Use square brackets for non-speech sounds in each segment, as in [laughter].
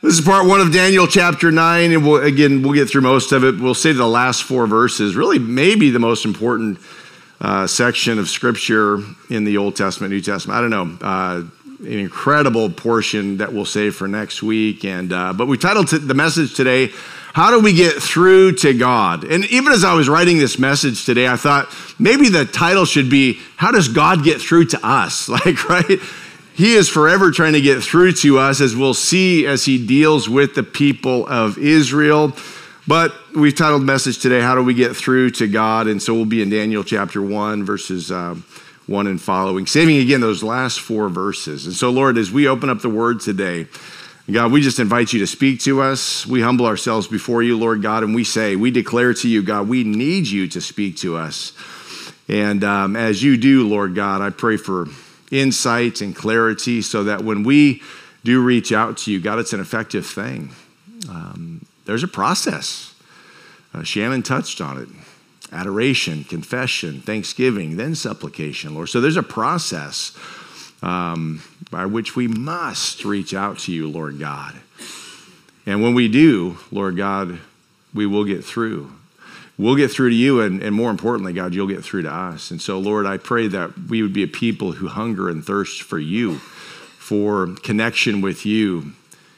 This is part one of Daniel chapter nine, and we'll, again, we'll get through most of it. We'll say the last four verses, really, maybe the most important uh, section of scripture in the Old Testament, New Testament. I don't know. Uh, an incredible portion that we'll save for next week. And uh, but we titled the message today, "How do we get through to God?" And even as I was writing this message today, I thought maybe the title should be, "How does God get through to us?" [laughs] Like, right? He is forever trying to get through to us, as we'll see as he deals with the people of Israel. But we've titled message today, How Do We Get Through to God? And so we'll be in Daniel chapter 1, verses uh, 1 and following, saving again those last four verses. And so, Lord, as we open up the word today, God, we just invite you to speak to us. We humble ourselves before you, Lord God, and we say, we declare to you, God, we need you to speak to us. And um, as you do, Lord God, I pray for insight and clarity so that when we do reach out to you, God, it's an effective thing. Um, there's a process. Uh, Shannon touched on it adoration, confession, thanksgiving, then supplication, Lord. So there's a process um, by which we must reach out to you, Lord God. And when we do, Lord God, we will get through we'll get through to you, and, and more importantly, God, you'll get through to us. And so, Lord, I pray that we would be a people who hunger and thirst for you, for connection with you,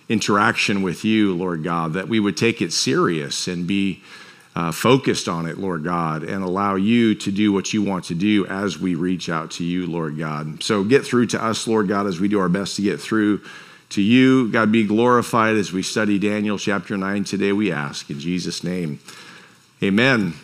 interaction with you, Lord God, that we would take it serious and be uh, focused on it, Lord God, and allow you to do what you want to do as we reach out to you, Lord God. So get through to us, Lord God, as we do our best to get through to you. God, be glorified as we study Daniel chapter 9 today, we ask. In Jesus' name. Amen.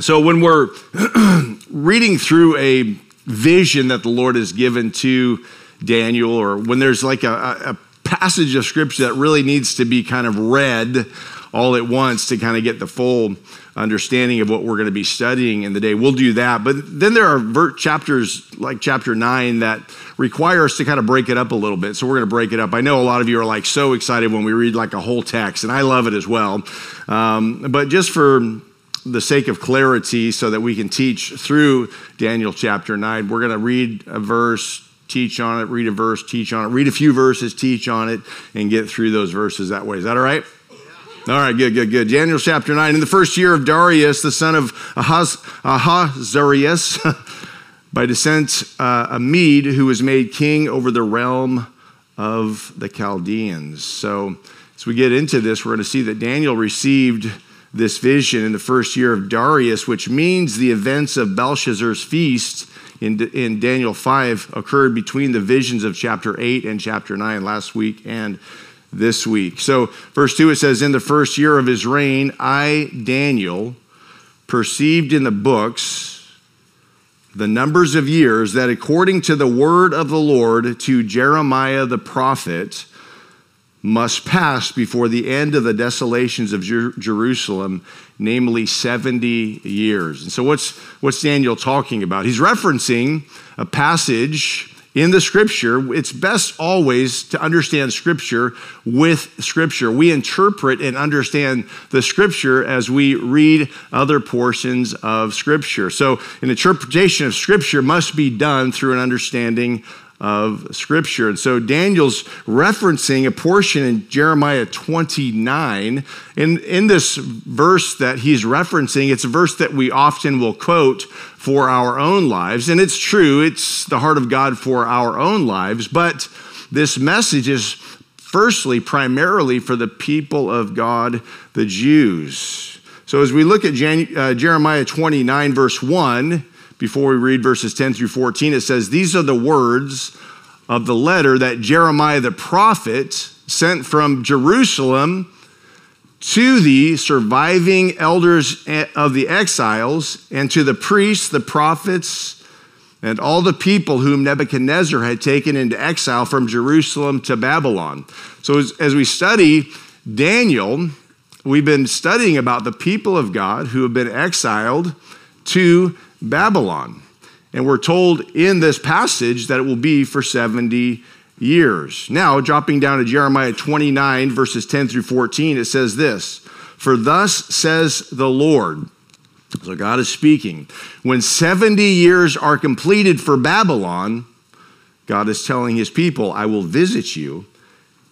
So when we're [clears throat] reading through a vision that the Lord has given to Daniel, or when there's like a, a passage of scripture that really needs to be kind of read all at once to kind of get the full understanding of what we're going to be studying in the day. We'll do that. But then there are chapters like chapter 9 that require us to kind of break it up a little bit. So we're going to break it up. I know a lot of you are like so excited when we read like a whole text, and I love it as well. Um, but just for the sake of clarity, so that we can teach through Daniel chapter 9, we're going to read a verse, teach on it, read a verse, teach on it, read a few verses, teach on it, and get through those verses that way. Is that all right? All right, good, good, good. Daniel chapter 9. In the first year of Darius, the son of Ahaz, Ahasuerus, [laughs] by descent, uh, a Mede who was made king over the realm of the Chaldeans. So, as we get into this, we're going to see that Daniel received this vision in the first year of Darius, which means the events of Belshazzar's feast in, in Daniel 5 occurred between the visions of chapter 8 and chapter 9 last week and this week. So, verse 2, it says, In the first year of his reign, I, Daniel, perceived in the books the numbers of years that according to the word of the Lord to Jeremiah the prophet must pass before the end of the desolations of Jer- Jerusalem, namely 70 years. And so, what's, what's Daniel talking about? He's referencing a passage in the scripture, it's best always to understand scripture with scripture. We interpret and understand the scripture as we read other portions of scripture. So, an interpretation of scripture must be done through an understanding of Scripture. And so Daniel's referencing a portion in Jeremiah 29. In, in this verse that he's referencing, it's a verse that we often will quote for our own lives. And it's true, it's the heart of God for our own lives. But this message is firstly, primarily for the people of God, the Jews. So as we look at Jan- uh, Jeremiah 29, verse 1, before we read verses 10 through 14, it says, These are the words of the letter that Jeremiah the prophet sent from Jerusalem to the surviving elders of the exiles and to the priests, the prophets, and all the people whom Nebuchadnezzar had taken into exile from Jerusalem to Babylon. So, as, as we study Daniel, we've been studying about the people of God who have been exiled to Babylon. And we're told in this passage that it will be for 70 years. Now, dropping down to Jeremiah 29, verses 10 through 14, it says this For thus says the Lord, so God is speaking, when 70 years are completed for Babylon, God is telling his people, I will visit you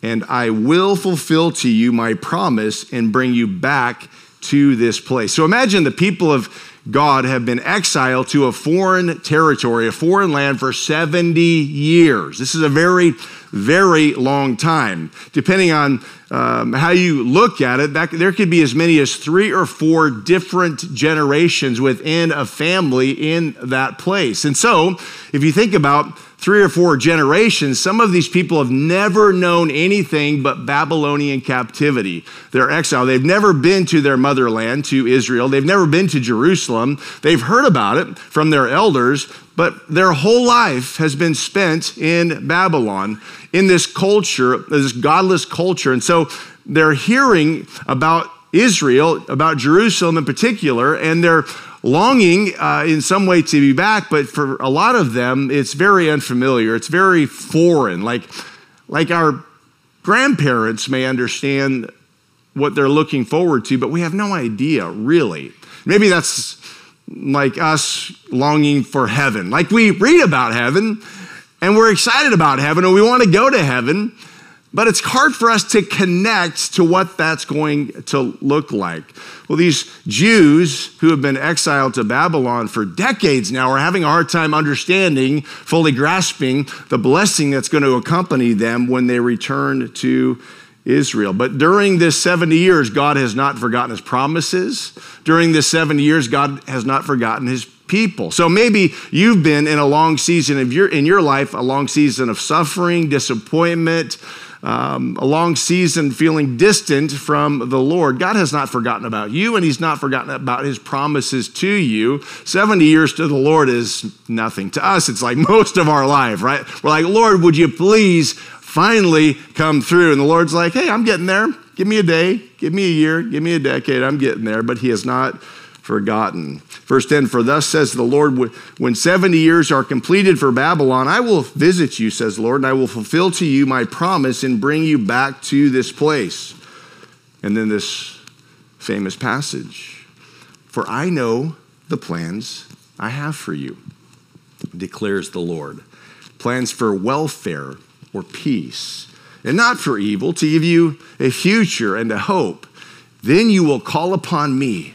and I will fulfill to you my promise and bring you back to this place. So imagine the people of God have been exiled to a foreign territory, a foreign land for 70 years. This is a very, very long time. Depending on um, how you look at it, that, there could be as many as three or four different generations within a family in that place. And so, if you think about three or four generations, some of these people have never known anything but Babylonian captivity. They're exiled. They've never been to their motherland, to Israel. They've never been to Jerusalem. They've heard about it from their elders, but their whole life has been spent in Babylon, in this culture, this godless culture. And so they're hearing about Israel, about Jerusalem in particular, and they're longing uh, in some way to be back, but for a lot of them, it's very unfamiliar. It's very foreign. Like, like our grandparents may understand what they're looking forward to, but we have no idea, really. Maybe that's like us longing for heaven. Like we read about heaven and we're excited about heaven and we want to go to heaven, but it's hard for us to connect to what that's going to look like. Well, these Jews who have been exiled to Babylon for decades now are having a hard time understanding, fully grasping the blessing that's going to accompany them when they return to Israel. But during this 70 years, God has not forgotten his promises. During this 70 years, God has not forgotten his people. So maybe you've been in a long season of your in your life, a long season of suffering, disappointment, um, a long season feeling distant from the Lord. God has not forgotten about you, and He's not forgotten about His promises to you. 70 years to the Lord is nothing. To us, it's like [laughs] most of our life, right? We're like, Lord, would you please finally come through. And the Lord's like, hey, I'm getting there. Give me a day, give me a year, give me a decade. I'm getting there. But He has not forgotten. Verse 10 For thus says the Lord, when 70 years are completed for Babylon, I will visit you, says the Lord, and I will fulfill to you my promise and bring you back to this place. And then this famous passage For I know the plans I have for you, declares the Lord plans for welfare or peace, and not for evil, to give you a future and a hope. Then you will call upon me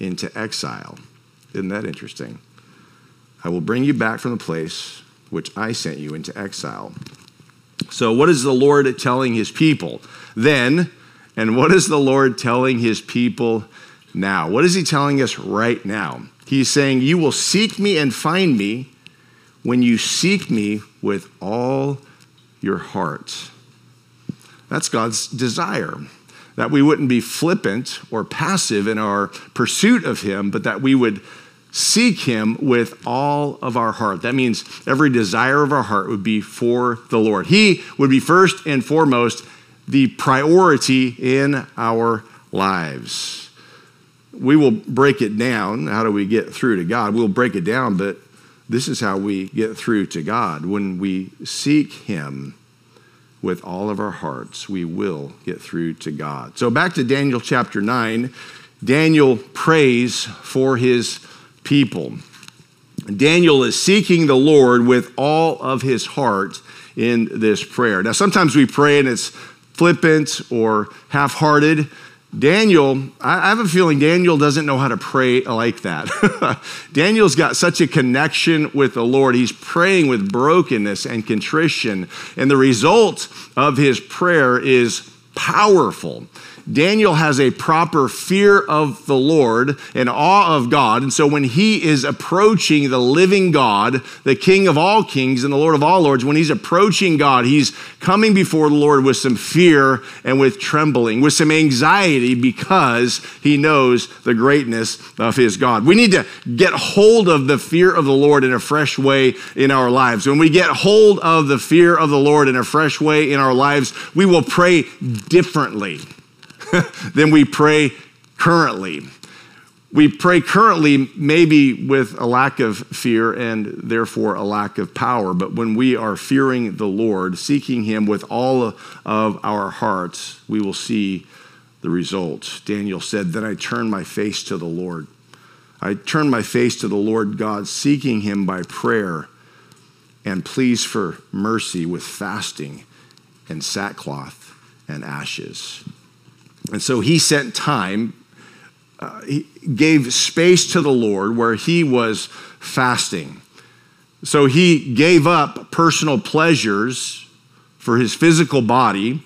into exile. Isn't that interesting? I will bring you back from the place which I sent you into exile. So, what is the Lord telling his people then? And what is the Lord telling his people now? What is he telling us right now? He's saying, You will seek me and find me when you seek me with all your heart. That's God's desire. That we wouldn't be flippant or passive in our pursuit of Him, but that we would seek Him with all of our heart. That means every desire of our heart would be for the Lord. He would be first and foremost the priority in our lives. We will break it down. How do we get through to God? We'll break it down, but this is how we get through to God. When we seek Him with all of our hearts, we will get through to God. So, back to Daniel chapter 9, Daniel prays for his people. Daniel is seeking the Lord with all of his heart in this prayer. Now, sometimes we pray and it's flippant or half hearted. Daniel, I have a feeling Daniel doesn't know how to pray like that. [laughs] Daniel's got such a connection with the Lord. He's praying with brokenness and contrition. And the result of his prayer is powerful. Daniel has a proper fear of the Lord and awe of God. And so when he is approaching the living God, the King of all kings and the Lord of all lords, when he's approaching God, he's coming before the Lord with some fear and with trembling, with some anxiety because he knows the greatness of his God. We need to get hold of the fear of the Lord in a fresh way in our lives. When we get hold of the fear of the Lord in a fresh way in our lives, we will pray differently [laughs] than we pray currently. We pray currently maybe with a lack of fear and therefore a lack of power, but when we are fearing the Lord, seeking Him with all of our hearts, we will see the results. Daniel said, Then I turned my face to the Lord. I turned my face to the Lord God, seeking Him by prayer and pleas for mercy with fasting and sackcloth and ashes. And so he sent time, uh, he gave space to the Lord where he was fasting. So he gave up personal pleasures for his physical body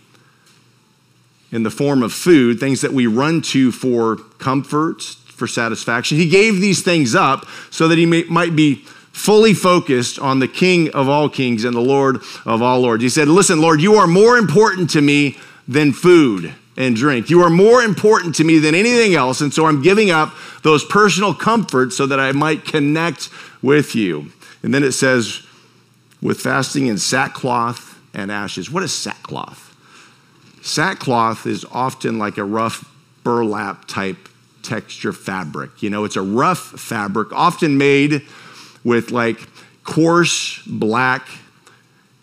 in the form of food, things that we run to for comfort, for satisfaction. He gave these things up so that he may, might be fully focused on the King of all kings and the Lord of all lords. He said, Listen, Lord, you are more important to me than food and drink. You are more important to me than anything else. And so I'm giving up those personal comforts so that I might connect with you. And then it says, with fasting and sackcloth and ashes. What is sackcloth? Sackcloth is often like a rough burlap type texture fabric. You know, it's a rough fabric, often made with like coarse black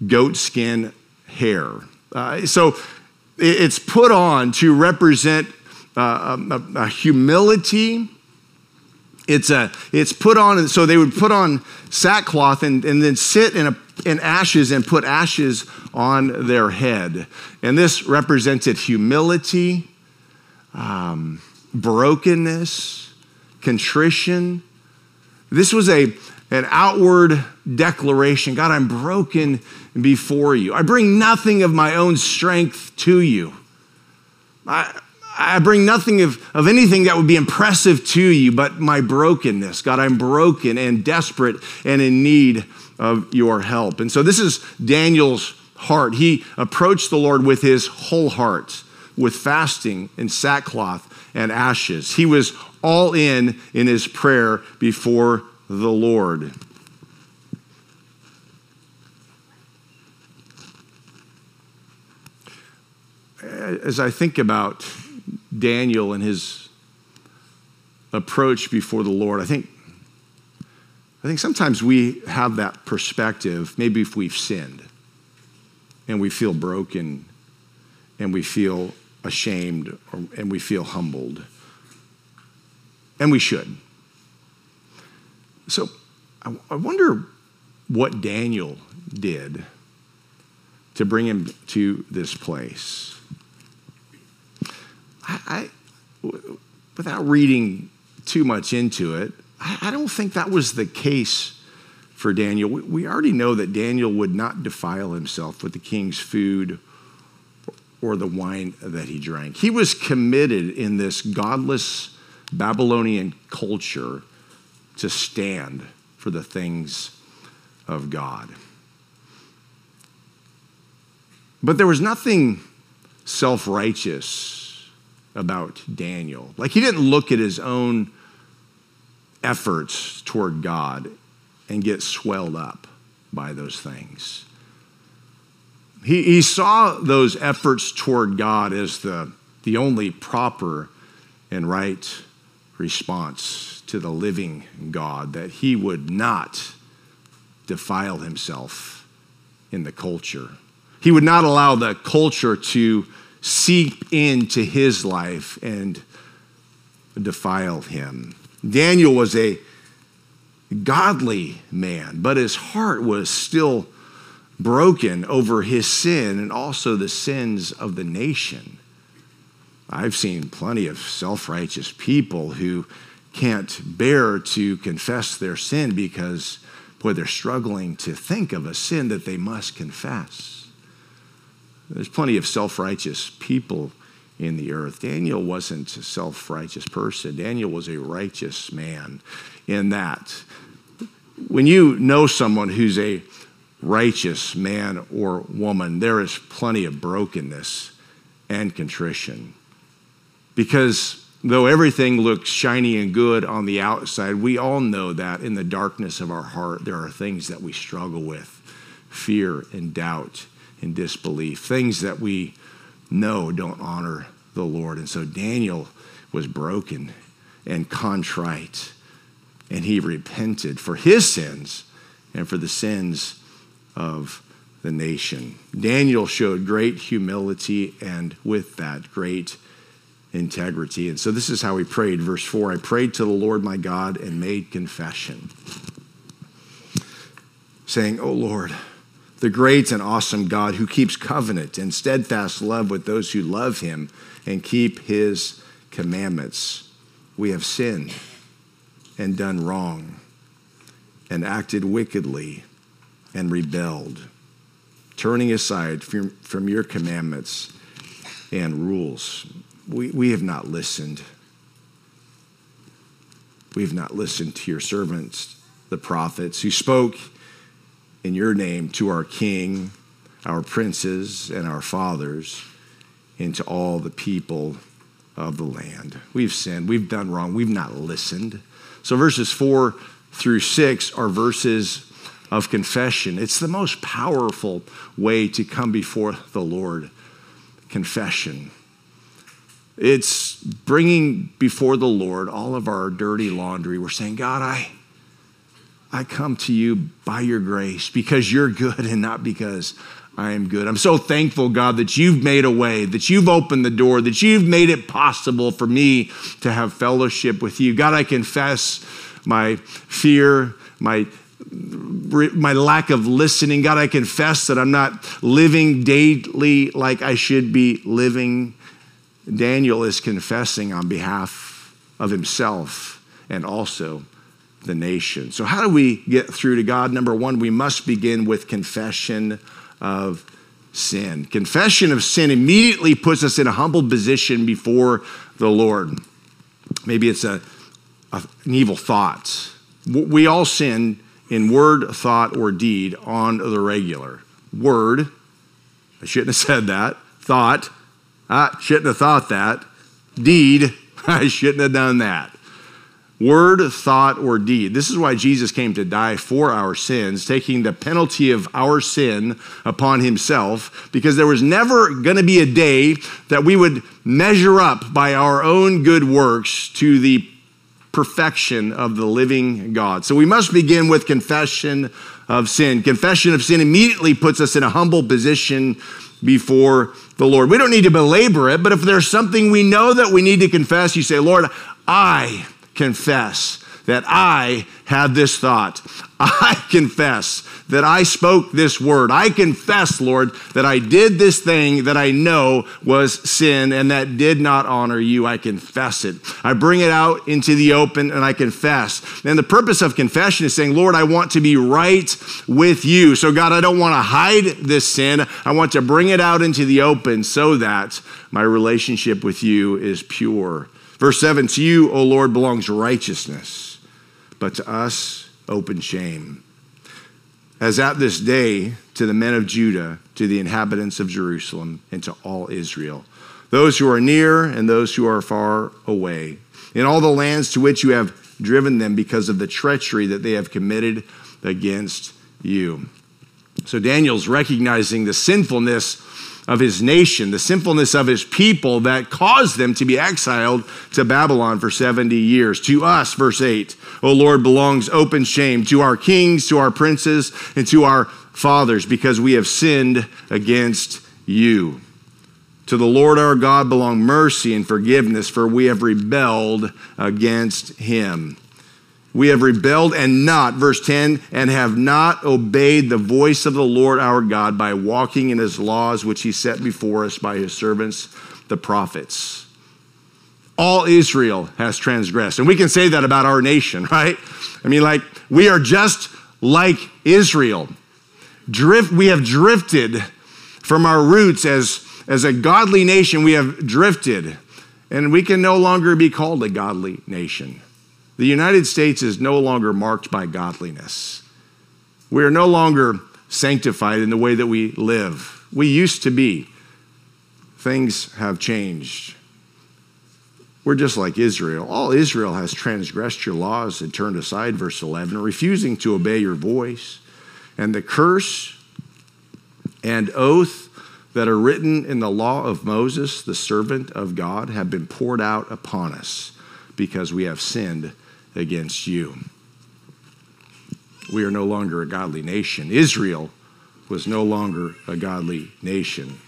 goat skin hair. Uh, so it's put on to represent uh, a, a, humility. It's, a, it's put on, and so they would put on sackcloth and, and then sit in, a, in ashes and put ashes on their head. And this represented humility, um, brokenness, contrition. This was a, an outward declaration God, I'm broken before you. I bring nothing of my own strength to you. I, I bring nothing of, of anything that would be impressive to you but my brokenness. God, I'm broken and desperate and in need of your help. And so this is Daniel's heart. He approached the Lord with his whole heart, with fasting and sackcloth and ashes. He was all in in his prayer before the Lord. As I think about Daniel and his approach before the Lord, I think, I think sometimes we have that perspective, maybe if we've sinned and we feel broken and we feel ashamed or, and we feel humbled. And we should. So I, I wonder what Daniel did to bring him to this place. Without reading too much into it, I, don't think that was the case for Daniel. We, we already know that Daniel would not defile himself with the king's food or the wine that he drank. He was committed in this godless Babylonian culture to stand for the things of God. But there was nothing self righteous about Daniel. Like he didn't look at his own efforts toward God and get swelled up by those things. He, he saw those efforts toward God as the, the only proper and right response to the living God, that he would not defile himself in the culture. He would not allow the culture to seep into his life and defile him. Daniel was a godly man, but his heart was still broken over his sin and also the sins of the nation. I've seen plenty of self righteous people who can't bear to confess their sin because, boy, they're struggling to think of a sin that they must confess. There's plenty of self righteous people in the earth. Daniel wasn't a self righteous person, Daniel was a righteous man in that. When you know someone who's a righteous man or woman, there is plenty of brokenness and contrition. Because though everything looks shiny and good on the outside, we all know that in the darkness of our heart, there are things that we struggle with fear and doubt and disbelief, things that we know don't honor the Lord. And so Daniel was broken and contrite, and he repented for his sins and for the sins of the nation. Daniel showed great humility and with that, great integrity. And so this is how he prayed. Verse 4 I prayed to the Lord my God and made confession, saying, O Lord, the great and awesome God who keeps covenant and steadfast love with those who love him and keep his commandments. We have sinned and done wrong and acted wickedly and rebelled, turning aside from, from your commandments and rules. We, we have not listened. We have not listened to your servants, the prophets, who spoke in your name to our king, our princes, and our fathers, and to all the people of the land. We've sinned. We've done wrong. We've not listened. So verses four through six are verses of confession. It's the most powerful way to come before the Lord. Confession. It's bringing before the Lord all of our dirty laundry. We're saying, God, I, I come to you by your grace because you're good and not because I am good. I'm so thankful, God, that you've made a way, that you've opened the door, that you've made it possible for me to have fellowship with you. God, I confess my fear, my my lack of listening. God, I confess that I'm not living daily like I should be living. Daniel is confessing on behalf of himself and also the nation. So, how do we get through to God? Number one, we must begin with confession of sin. Confession of sin immediately puts us in a humble position before the Lord. Maybe it's a, a an evil thought. We all sin in word, thought, or deed on the regular. Word, I shouldn't have said that. Thought, I shouldn't have thought that. Deed, [laughs] I shouldn't have done that. Word, thought, or deed. This is why Jesus came to die for our sins, taking the penalty of our sin upon himself, because there was never going to be a day that we would measure up by our own good works to the perfection of the living God. So we must begin with confession of sin. Confession of sin immediately puts us in a humble position before the Lord. We don't need to belabor it, but if there's something we know that we need to confess, you say, Lord, I confess that I had this thought. [laughs] I confess that I spoke this word. I confess, Lord, that I did this thing that I know was sin and that did not honor you. I confess it. I bring it out into the open and I confess. And the purpose of confession is saying, Lord, I want to be right with you. So, God, I don't want to hide this sin. I want to bring it out into the open so that my relationship with you is pure. Verse 7 To you, O Lord, belongs righteousness but to us, open shame. As at this day, to the men of Judah, to the inhabitants of Jerusalem, and to all Israel, those who are near and those who are far away, in all the lands to which you have driven them because of the treachery that they have committed against you. So Daniel's recognizing the sinfulness of his nation, the sinfulness of his people that caused them to be exiled to Babylon for 70 years. To us, verse 8, O Lord, belongs open shame to our kings, to our princes, and to our fathers, because we have sinned against you. To the Lord our God belong mercy and forgiveness, for we have rebelled against him. We have rebelled and not, verse 10, and have not obeyed the voice of the Lord our God by walking in his laws, which he set before us by his servants, the prophets. All Israel has transgressed. And we can say that about our nation, [laughs] right? I mean, like, we are just like Israel. Drift, we have drifted from our roots as as a godly nation, we have drifted and we can no longer be called a godly nation. The United States is no longer marked by godliness. We are no longer sanctified in the way that we live. We used to be. Things have changed. We're just like Israel. All Israel has transgressed your laws and turned aside, verse 11, refusing to obey your voice. And the curse and oath that are written in the law of Moses, the servant of God, have been poured out upon us because we have sinned against you. We are no longer a godly nation. Israel was no longer a godly nation.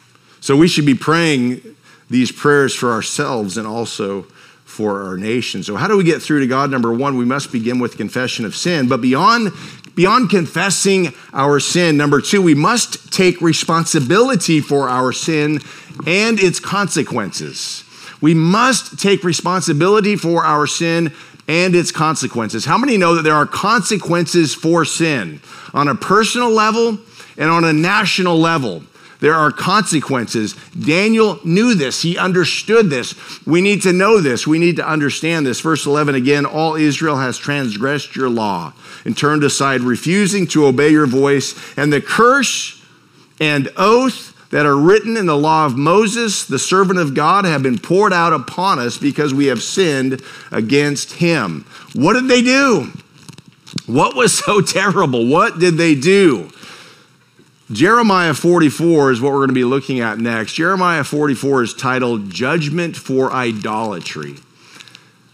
So we should be praying these prayers for ourselves and also for our nation. So how do we get through to God? Number 1, we must begin with confession of sin, but beyond beyond confessing our sin, number 2, we must take responsibility for our sin and its consequences. We must take responsibility for our sin and its consequences. How many know that there are consequences for sin on a personal level and on a national level? There are consequences. Daniel knew this. He understood this. We need to know this. We need to understand this. Verse 11 again all Israel has transgressed your law and turned aside, refusing to obey your voice. And the curse and oath that are written in the law of Moses, the servant of God, have been poured out upon us because we have sinned against him. What did they do? What was [laughs] so terrible? What did they do? Jeremiah 44 is what we're going to be looking at next. Jeremiah 44 is titled Judgment for Idolatry.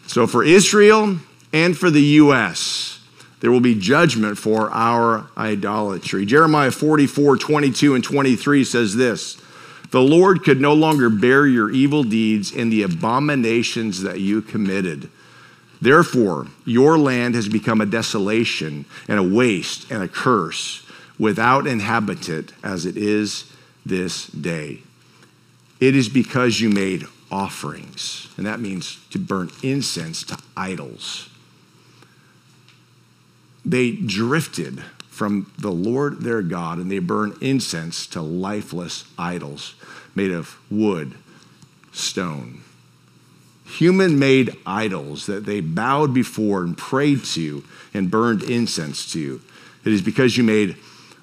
So, for Israel and for the U.S., there will be judgment for our idolatry. Jeremiah 44 22 and 23 says this The Lord could no longer bear your evil deeds and the abominations that you committed. Therefore, your land has become a desolation and a waste and a curse without inhabitant as it is this day. It is because you made offerings, and that means to burn incense to idols. They drifted from the Lord their God and they burned incense to lifeless idols made of wood, stone. Human made idols that they bowed before and prayed to and burned incense to. It is because you made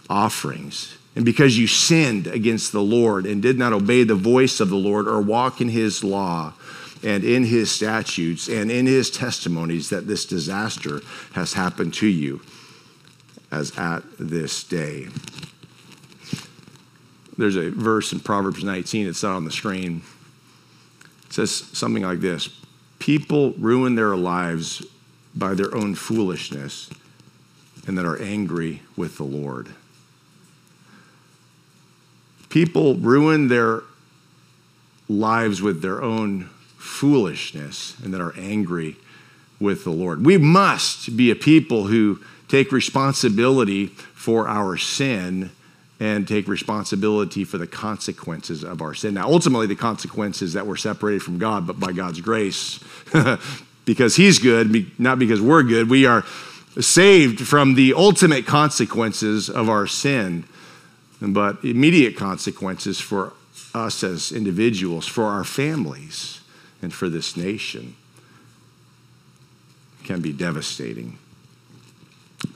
offerings. And because you sinned against the Lord and did not obey the voice of the Lord or walk in his law and in his statutes and in his testimonies, that this disaster has happened to you as at this day. There's a verse in Proverbs 19, it's not on the screen. It says something like this People ruin their lives by their own foolishness and that are angry with the Lord. People ruin their lives with their own foolishness and that are angry with the Lord. We must be a people who take responsibility for our sin and take responsibility for the consequences of our sin. Now, ultimately, the consequences that we're separated from God, but by God's grace, [laughs] because He's good, not because we're good, we are saved from the ultimate consequences of our sin but immediate consequences for us as individuals, for our families, and for this nation can be devastating.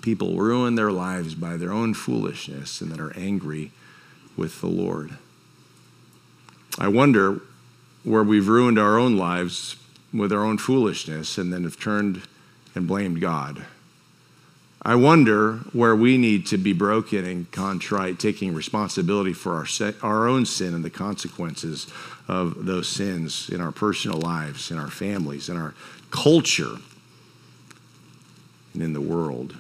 People ruin their lives by their own foolishness and that are angry with the Lord. I wonder where we've ruined our own lives with our own foolishness and then have turned and blamed God. I wonder where we need to be broken and contrite, taking responsibility for our, our own sin and the consequences of those sins in our personal lives, in our families, in our culture, and in the world.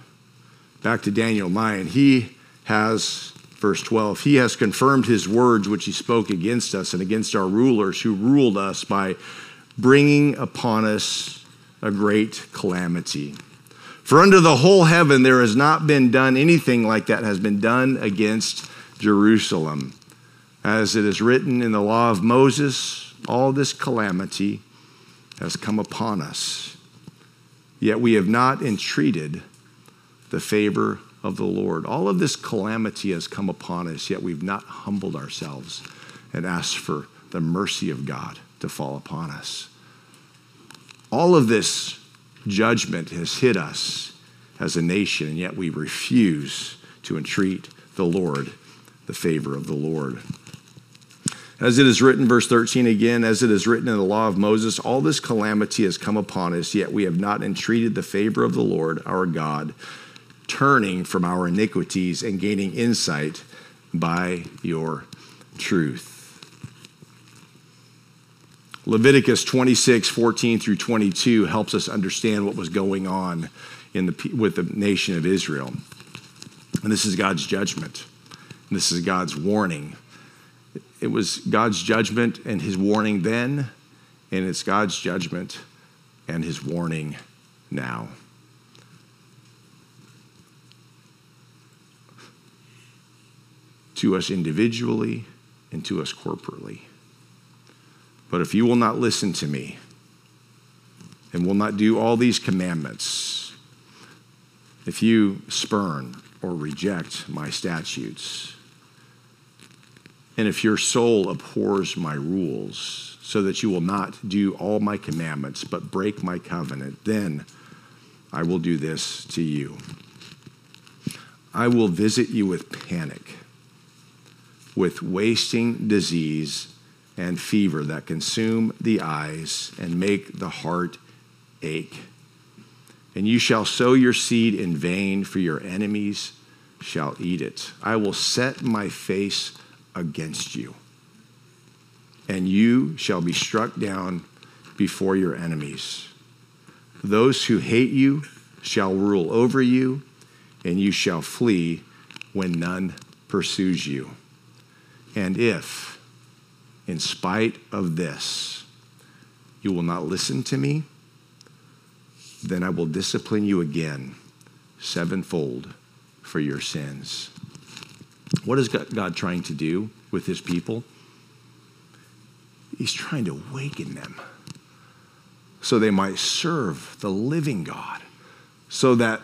Back to Daniel 9, he has, verse 12, he has confirmed his words which he spoke against us and against our rulers who ruled us by bringing upon us a great calamity. For under the whole heaven there has not been done anything like that has been done against Jerusalem. As it is written in the law of Moses, all this calamity has come upon us. Yet we have not entreated the favor of the Lord. All of this calamity has come upon us, yet we've not humbled ourselves and asked for the mercy of God to fall upon us. All of this judgment has hit us as a nation, and yet we refuse to entreat the Lord, the favor of the Lord. As it is written, verse 13 again, as it is written in the law of Moses, all this calamity has come upon us, yet we have not entreated the favor of the Lord our God, turning from our iniquities and gaining insight by your truth. Leviticus 26, 14 through 22 helps us understand what was going on in the, with the nation of Israel. And this is God's judgment. This is God's warning. It was God's judgment and his warning then, and it's God's judgment and his warning now. To us individually and to us corporately. But if you will not listen to me and will not do all these commandments, if you spurn or reject my statutes, and if your soul abhors my rules, so that you will not do all my commandments, but break my covenant, then I will do this to you. I will visit you with panic, with wasting disease and fever that consume the eyes and make the heart ache. And you shall sow your seed in vain, for your enemies shall eat it. I will set my face against you, and you shall be struck down before your enemies. Those who hate you shall rule over you, and you shall flee when none pursues you. And if, in spite of this, you will not listen to me, then I will discipline you again sevenfold for your sins. What is God trying to do with his people? He's trying to awaken them so they might serve the living God, so that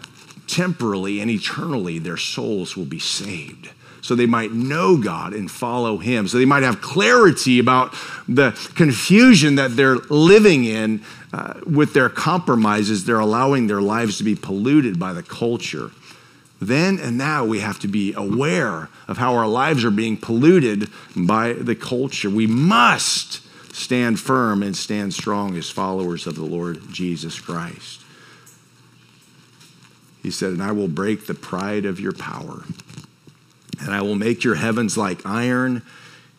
temporally and eternally their souls will be saved so they might know God and follow Him, so they might have clarity about the confusion that they're living in uh, with their compromises. They're allowing their lives to be polluted by the culture. Then and now we have to be aware of how our lives are being polluted by the culture. We must stand firm and stand strong as followers of the Lord Jesus Christ. He said, And I will break the pride of your power and I will make your heavens like iron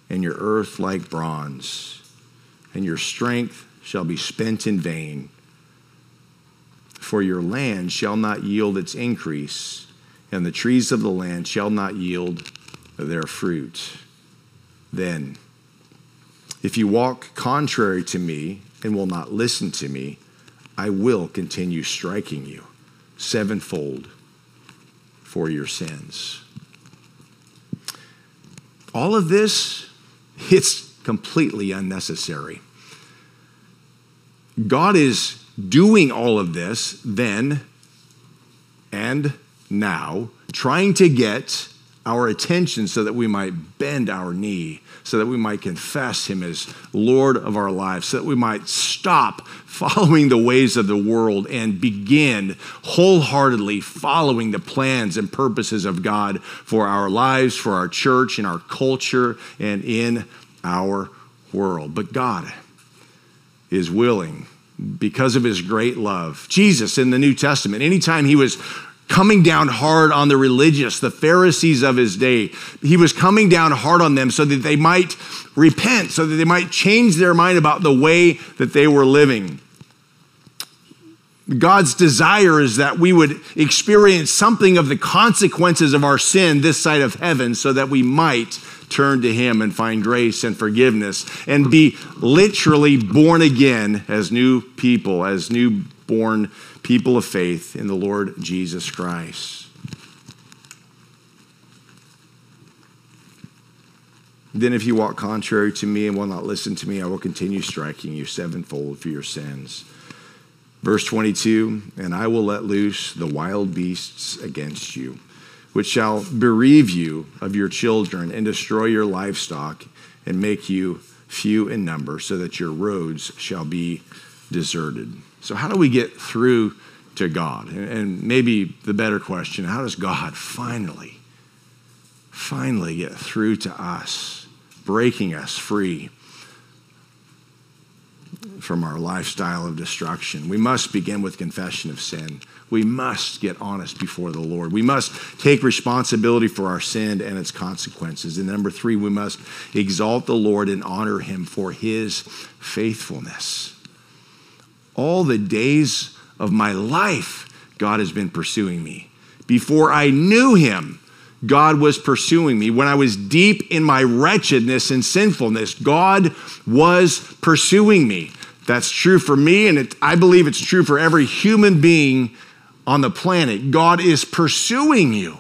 and your earth like bronze, and your strength shall be spent in vain. For your land shall not yield its increase, and the trees of the land shall not yield their fruit. Then, if you walk contrary to me and will not listen to me, I will continue striking you sevenfold for your sins all of this, it's completely unnecessary. God is doing all of this then and now, trying to get our attention so that we might bend our knee, so that we might confess Him as Lord of our lives, so that we might stop following the ways of the world and begin wholeheartedly following the plans and purposes of God for our lives, for our church, in our culture, and in our world. But God is willing because of his great love. Jesus in the New Testament, anytime he was coming down hard on the religious, the Pharisees of his day. He was coming down hard on them so that they might repent, so that they might change their mind about the way that they were living. God's desire is that we would experience something of the consequences of our sin this side of heaven so that we might turn to Him and find grace and forgiveness and be literally born again as new people, as newborn people of faith in the Lord Jesus Christ. Then, if you walk contrary to me and will not listen to me, I will continue striking you sevenfold for your sins. Verse 22 And I will let loose the wild beasts against you, which shall bereave you of your children and destroy your livestock and make you few in number, so that your roads shall be deserted. So, how do we get through to God? And maybe the better question how does God finally, finally get through to us, breaking us free from our lifestyle of destruction? We must begin with confession of sin. We must get honest before the Lord. We must take responsibility for our sin and its consequences. And number three, we must exalt the Lord and honor him for his faithfulness. All the days of my life, God has been pursuing me. Before I knew him, God was pursuing me. When I was deep in my wretchedness and sinfulness, God was pursuing me. That's true for me, and it, I believe it's true for every human being on the planet. God is pursuing you.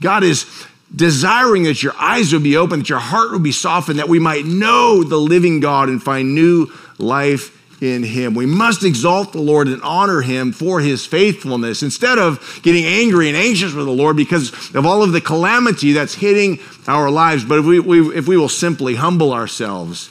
God is desiring that your eyes would be open, that your heart would be softened, that we might know the living God and find new life in him. We must exalt the Lord and honor him for his faithfulness instead of getting angry and anxious with the Lord because of all of the calamity that's hitting our lives. But if we, we if we will simply humble ourselves,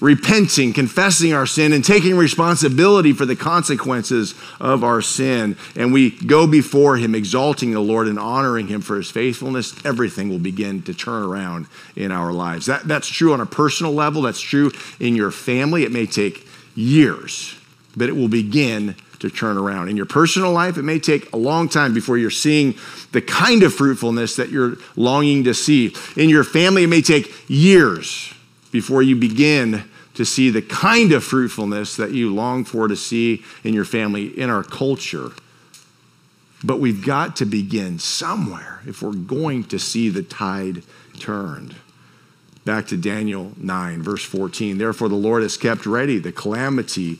repenting, confessing our sin, and taking responsibility for the consequences of our sin, and we go before Him, exalting the Lord and honoring Him for His faithfulness, everything will begin to turn around in our lives. That, that's true on a personal level, that's true in your family. It may take years, but it will begin to turn around. In your personal life, it may take a long time before you're seeing the kind of fruitfulness that you're longing to see. In your family, it may take years before you begin to see the kind of fruitfulness that you long for to see in your family, in our culture. But we've got to begin somewhere if we're going to see the tide turned. Back to Daniel 9, verse 14. Therefore, the Lord has kept ready the calamity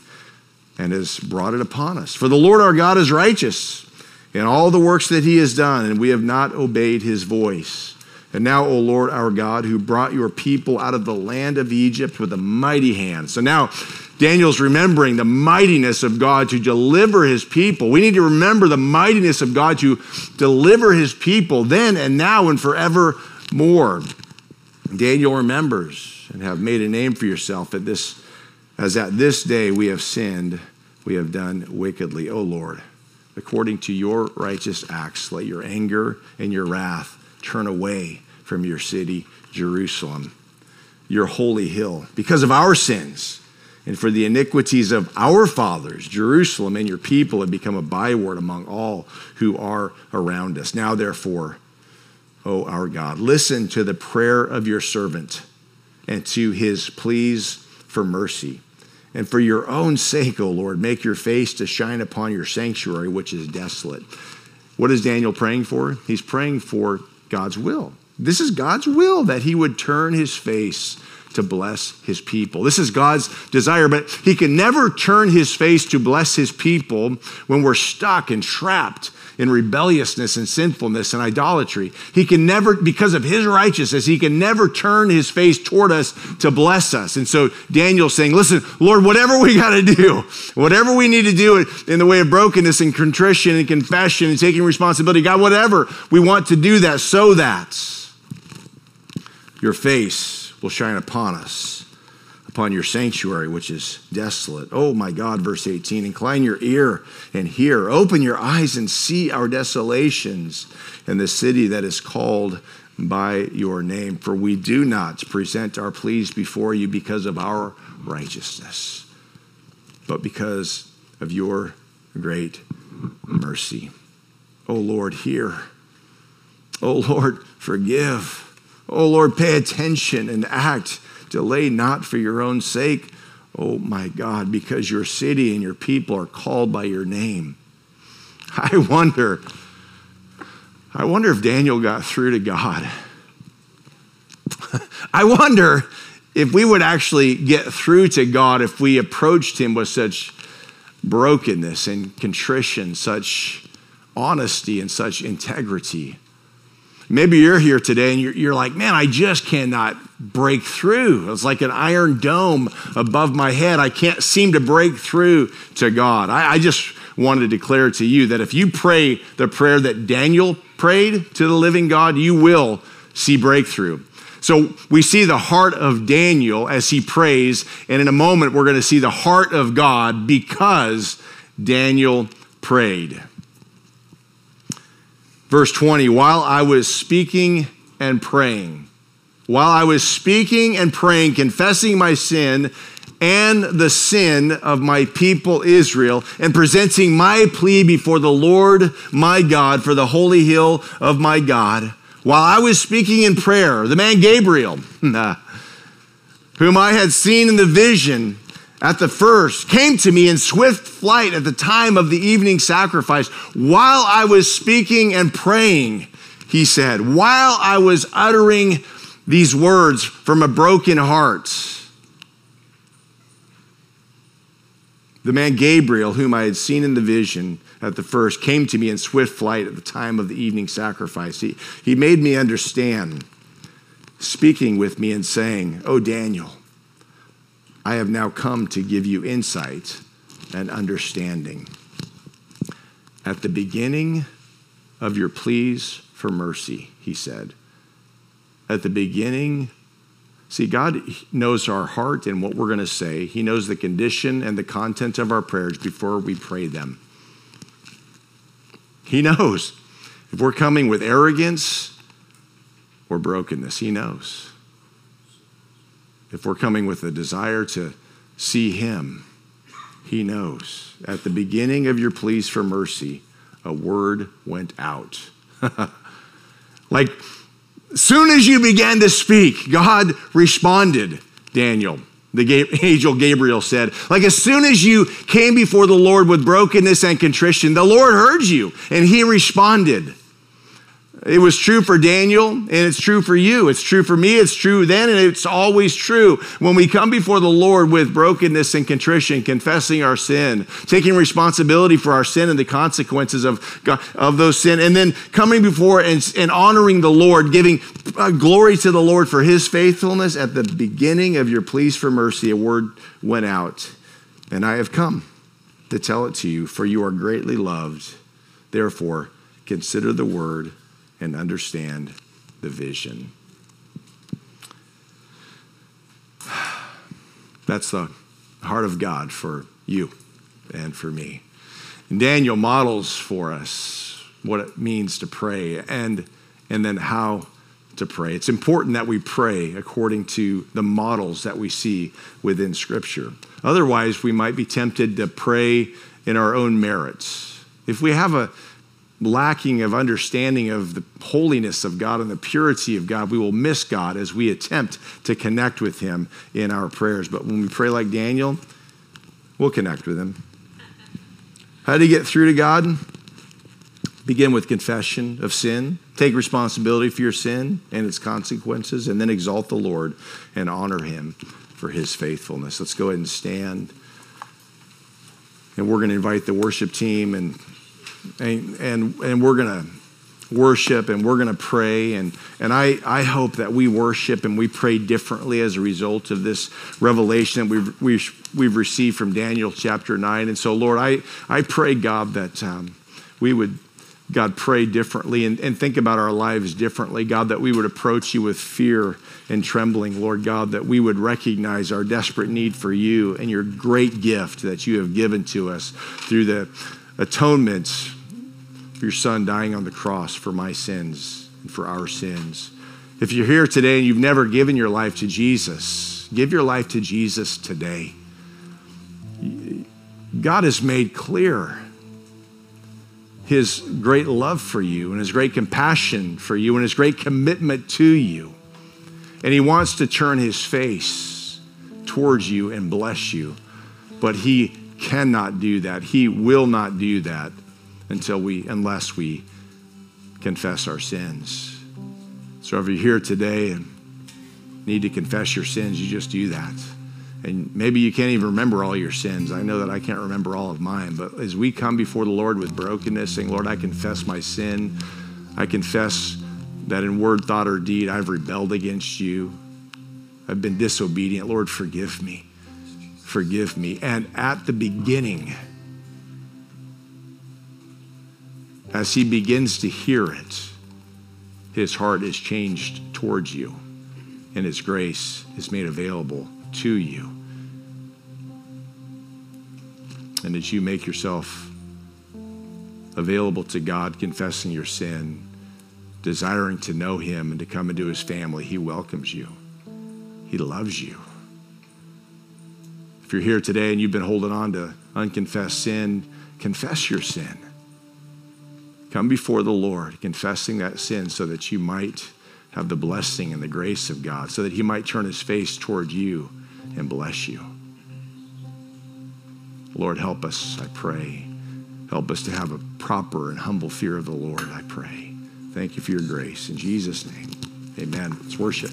and has brought it upon us. For the Lord our God is righteous in all the works that he has done, and we have not obeyed his voice. And now, O Lord our God, who brought your people out of the land of Egypt with a mighty hand. So now, Daniel's remembering the mightiness of God to deliver his people. We need to remember the mightiness of God to deliver his people then and now and forevermore. Daniel remembers and have made a name for yourself at this, as at this day we have sinned, we have done wickedly. O Lord, according to your righteous acts, let your anger and your wrath turn away from your city, Jerusalem, your holy hill, because of our sins and for the iniquities of our fathers. Jerusalem and your people have become a byword among all who are around us. Now, therefore, O our God, listen to the prayer of your servant and to his pleas for mercy. And for your own sake, O Lord, make your face to shine upon your sanctuary, which is desolate. What is Daniel praying for? He's praying for God's will. This is God's will that he would turn his face to bless his people. This is God's desire, but he can never turn his face to bless his people when we're stuck and trapped in rebelliousness and sinfulness and idolatry. He can never, because of his righteousness, he can never turn his face toward us to bless us. And so Daniel's saying, listen, Lord, whatever we got to do, whatever we need to do in the way of brokenness and contrition and confession and taking responsibility, God, whatever, we want to do that so that your face will shine upon us upon your sanctuary, which is desolate. Oh my God, verse 18, incline your ear and hear. Open your eyes and see our desolations in the city that is called by your name. For we do not present our pleas before you because of our righteousness, but because of your great mercy. Oh Lord, hear. Oh Lord, forgive. Oh Lord, pay attention and act Delay not for your own sake, oh my God, because your city and your people are called by your name. [laughs] I wonder, I wonder if Daniel got through to God. [laughs] I wonder if we would actually get through to God if we approached him with such brokenness and contrition, such honesty and such integrity. Maybe you're here today and you're, you're, like, man, I just cannot break through. It's like an iron dome above my head. I can't seem to break through to God. I, I just want to declare to you that if you pray the prayer that Daniel prayed to the living God, you will see breakthrough. So we see the heart of Daniel as he prays, and in a moment we're going to see the heart of God because Daniel prayed. Verse 20, while I was speaking and praying, while I was speaking and praying, confessing my sin and the sin of my people Israel, and presenting my plea before the Lord my God for the holy hill of my God, while I was speaking in prayer, the man Gabriel, [laughs] whom I had seen in the vision, at the first came to me in swift flight at the time of the evening sacrifice. While I was speaking and praying, he said, while I was uttering these words from a broken heart, the man Gabriel, whom I had seen in the vision at the first, came to me in swift flight at the time of the evening sacrifice. He, he made me understand, speaking with me and saying, Oh, Daniel, I have now come to give you insight and understanding. At the beginning of your pleas for mercy, he said. At the beginning, see, God knows our heart and what we're going to say. He knows the condition and the content of our prayers before we pray them. He knows. If we're coming with arrogance or brokenness, He knows if we're coming with a desire to see Him, He knows. At the beginning of your pleas for mercy, a word went out. [laughs] like, soon as you began to speak, God responded, Daniel. The [laughs] angel Gabriel said, like as soon as you came before the Lord with brokenness and contrition, the Lord heard you and he responded. It was true for Daniel, and it's true for you. It's true for me, it's true then, and it's always true. When we come before the Lord with brokenness and contrition, confessing our sin, taking responsibility for our sin and the consequences of, God, of those sin, and then coming before and, and honoring the Lord, giving uh, glory to the Lord for his faithfulness, at the beginning of your pleas for mercy, a word went out, and I have come to tell it to you, for you are greatly loved. Therefore, consider the word and understand the vision. That's the heart of God for you and for me. And Daniel models for us what it means to pray and, and then how to pray. It's important that we pray according to the models that we see within Scripture. Otherwise, we might be tempted to pray in our own merits. If we have a lacking of understanding of the holiness of God and the purity of God, we will miss God as we attempt to connect with Him in our prayers. But when we pray like Daniel, we'll connect with Him. How do you get through to God? Begin with confession of sin, take responsibility for your sin and its consequences, and then exalt the Lord and honor Him for His faithfulness. Let's go ahead and stand. And we're going to invite the worship team and and, and, and we're going to worship and we're going to pray. And, and I, I hope that we worship and we pray differently as a result of this revelation that we've, we've, we've received from Daniel chapter 9. And so, Lord, I, I pray, God, that um, we would, God, pray differently and, and think about our lives differently. God, that we would approach you with fear and trembling, Lord God, that we would recognize our desperate need for you and your great gift that you have given to us through the atonement for your son dying on the cross for my sins and for our sins. If you're here today and you've never given your life to Jesus, give your life to Jesus today. God has made clear his great love for you and his great compassion for you and his great commitment to you. And he wants to turn his face towards you and bless you. But he cannot do that. He will not do that until we, unless we confess our sins. So if you're here today and need to confess your sins, you just do that. And maybe you can't even remember all your sins. I know that I can't remember all of mine. But as we come before the Lord with brokenness, saying, Lord, I confess my sin. I confess that in word, thought, or deed, I've rebelled against you. I've been disobedient. Lord, forgive me. Forgive me. And at the beginning, as he begins to hear it, his heart is changed towards you. and His grace is made available to you. And as you make yourself available to God, confessing your sin, desiring to know Him and to come into His family, He welcomes you. He loves you. If you're here today and you've been holding on to unconfessed sin, confess your sin. Come before the Lord, confessing that sin so that you might have the blessing and the grace of God, so that He might turn His face toward you and bless you. Lord, help us, I pray. Help us to have a proper and humble fear of the Lord, I pray. Thank you for your grace. In Jesus' name, amen. Let's worship.